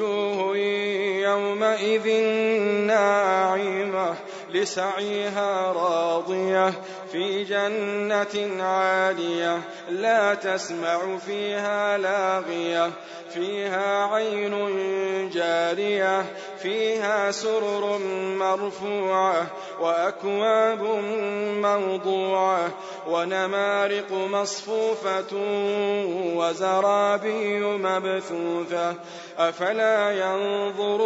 وجوه يومئذ ناعمة لسعيها راضية في جنة عالية لا تسمع فيها لاغية فيها عين جارية فيها سرر مرفوعة وأكواب موضوعة ونمارق مصفوفة وزرابي مبثوثة. أفلا ينظرون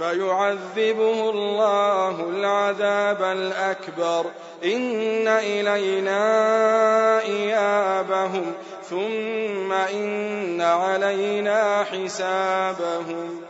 فيعذبه الله العذاب الأكبر. إن إلينا إيابهم ثم إن علينا حسابهم.